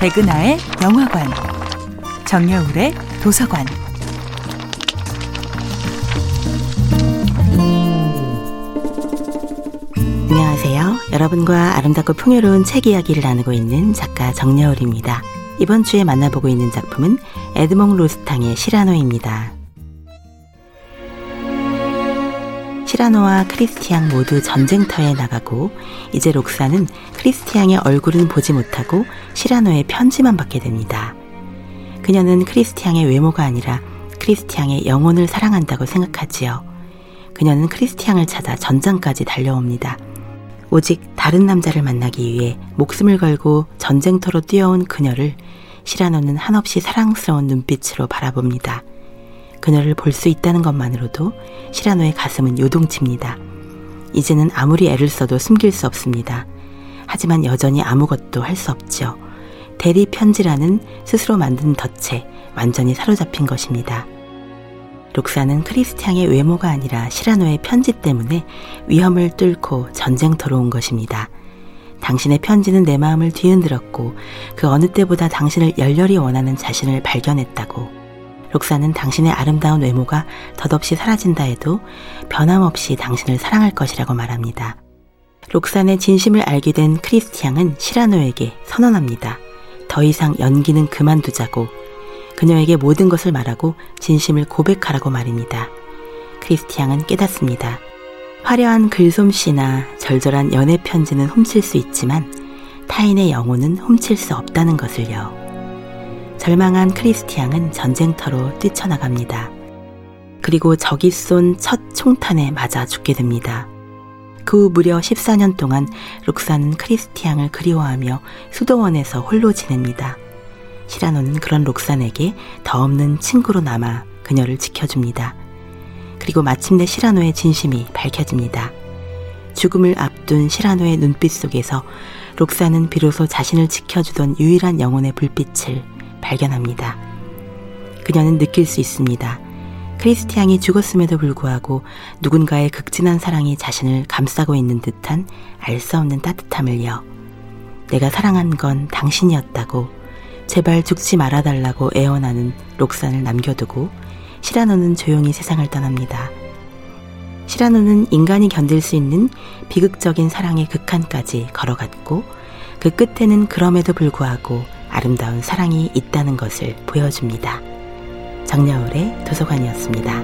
백은하의 영화관, 정여울의 도서관. 안녕하세요. 여러분과 아름답고 풍요로운 책 이야기를 나누고 있는 작가 정여울입니다. 이번 주에 만나보고 있는 작품은 에드몽 로스탕의 시라노입니다. 시라노와 크리스티앙 모두 전쟁터에 나가고 이제 록사는 크리스티앙의 얼굴은 보지 못하고 시라노의 편지만 받게 됩니다. 그녀는 크리스티앙의 외모가 아니라 크리스티앙의 영혼을 사랑한다고 생각하지요. 그녀는 크리스티앙을 찾아 전장까지 달려옵니다. 오직 다른 남자를 만나기 위해 목숨을 걸고 전쟁터로 뛰어온 그녀를 시라노는 한없이 사랑스러운 눈빛으로 바라봅니다. 그녀를 볼 수 있다는 것만으로도 시라노의 가슴은 요동칩니다. 이제는 아무리 애를 써도 숨길 수 없습니다. 하지만 여전히 아무것도 할 수 없지요. 대리 편지라는 스스로 만든 덫에 완전히 사로잡힌 것입니다. 록사는 크리스티앙의 외모가 아니라 시라노의 편지 때문에 위험을 뚫고 전쟁터로 온 것입니다. 당신의 편지는 내 마음을 뒤흔들었고 그 어느 때보다 당신을 열렬히 원하는 자신을 발견했다고 록사는 당신의 아름다운 외모가 덧없이 사라진다 해도 변함없이 당신을 사랑할 것이라고 말합니다. 록산의 진심을 알게 된 크리스티앙은 시라노에게 선언합니다. 더 이상 연기는 그만두자고 그녀에게 모든 것을 말하고 진심을 고백하라고 말입니다. 크리스티앙은 깨닫습니다. 화려한 글솜씨나 절절한 연애 편지는 훔칠 수 있지만 타인의 영혼은 훔칠 수 없다는 것을요. 절망한 크리스티앙은 전쟁터로 뛰쳐나갑니다. 그리고 적이 쏜 첫 총탄에 맞아 죽게 됩니다. 그 후 무려 14년 동안 록사는 크리스티앙을 그리워하며 수도원에서 홀로 지냅니다. 시라노는 그런 록산에게 더 없는 친구로 남아 그녀를 지켜줍니다. 그리고 마침내 시라노의 진심이 밝혀집니다. 죽음을 앞둔 시라노의 눈빛 속에서 록사는 비로소 자신을 지켜주던 유일한 영혼의 불빛을 발견합니다. 그녀는 느낄 수 있습니다. 크리스티앙이 죽었음에도 불구하고 누군가의 극진한 사랑이 자신을 감싸고 있는 듯한 알 수 없는 따뜻함을요. 내가 사랑한 건 당신이었다고 제발 죽지 말아달라고 애원하는 록산을 남겨두고 시라노는 조용히 세상을 떠납니다. 시라노는 인간이 견딜 수 있는 비극적인 사랑의 극한까지 걸어갔고 그 끝에는 그럼에도 불구하고 아름다운 사랑이 있다는 것을 보여줍니다. 정여울의 도서관이었습니다.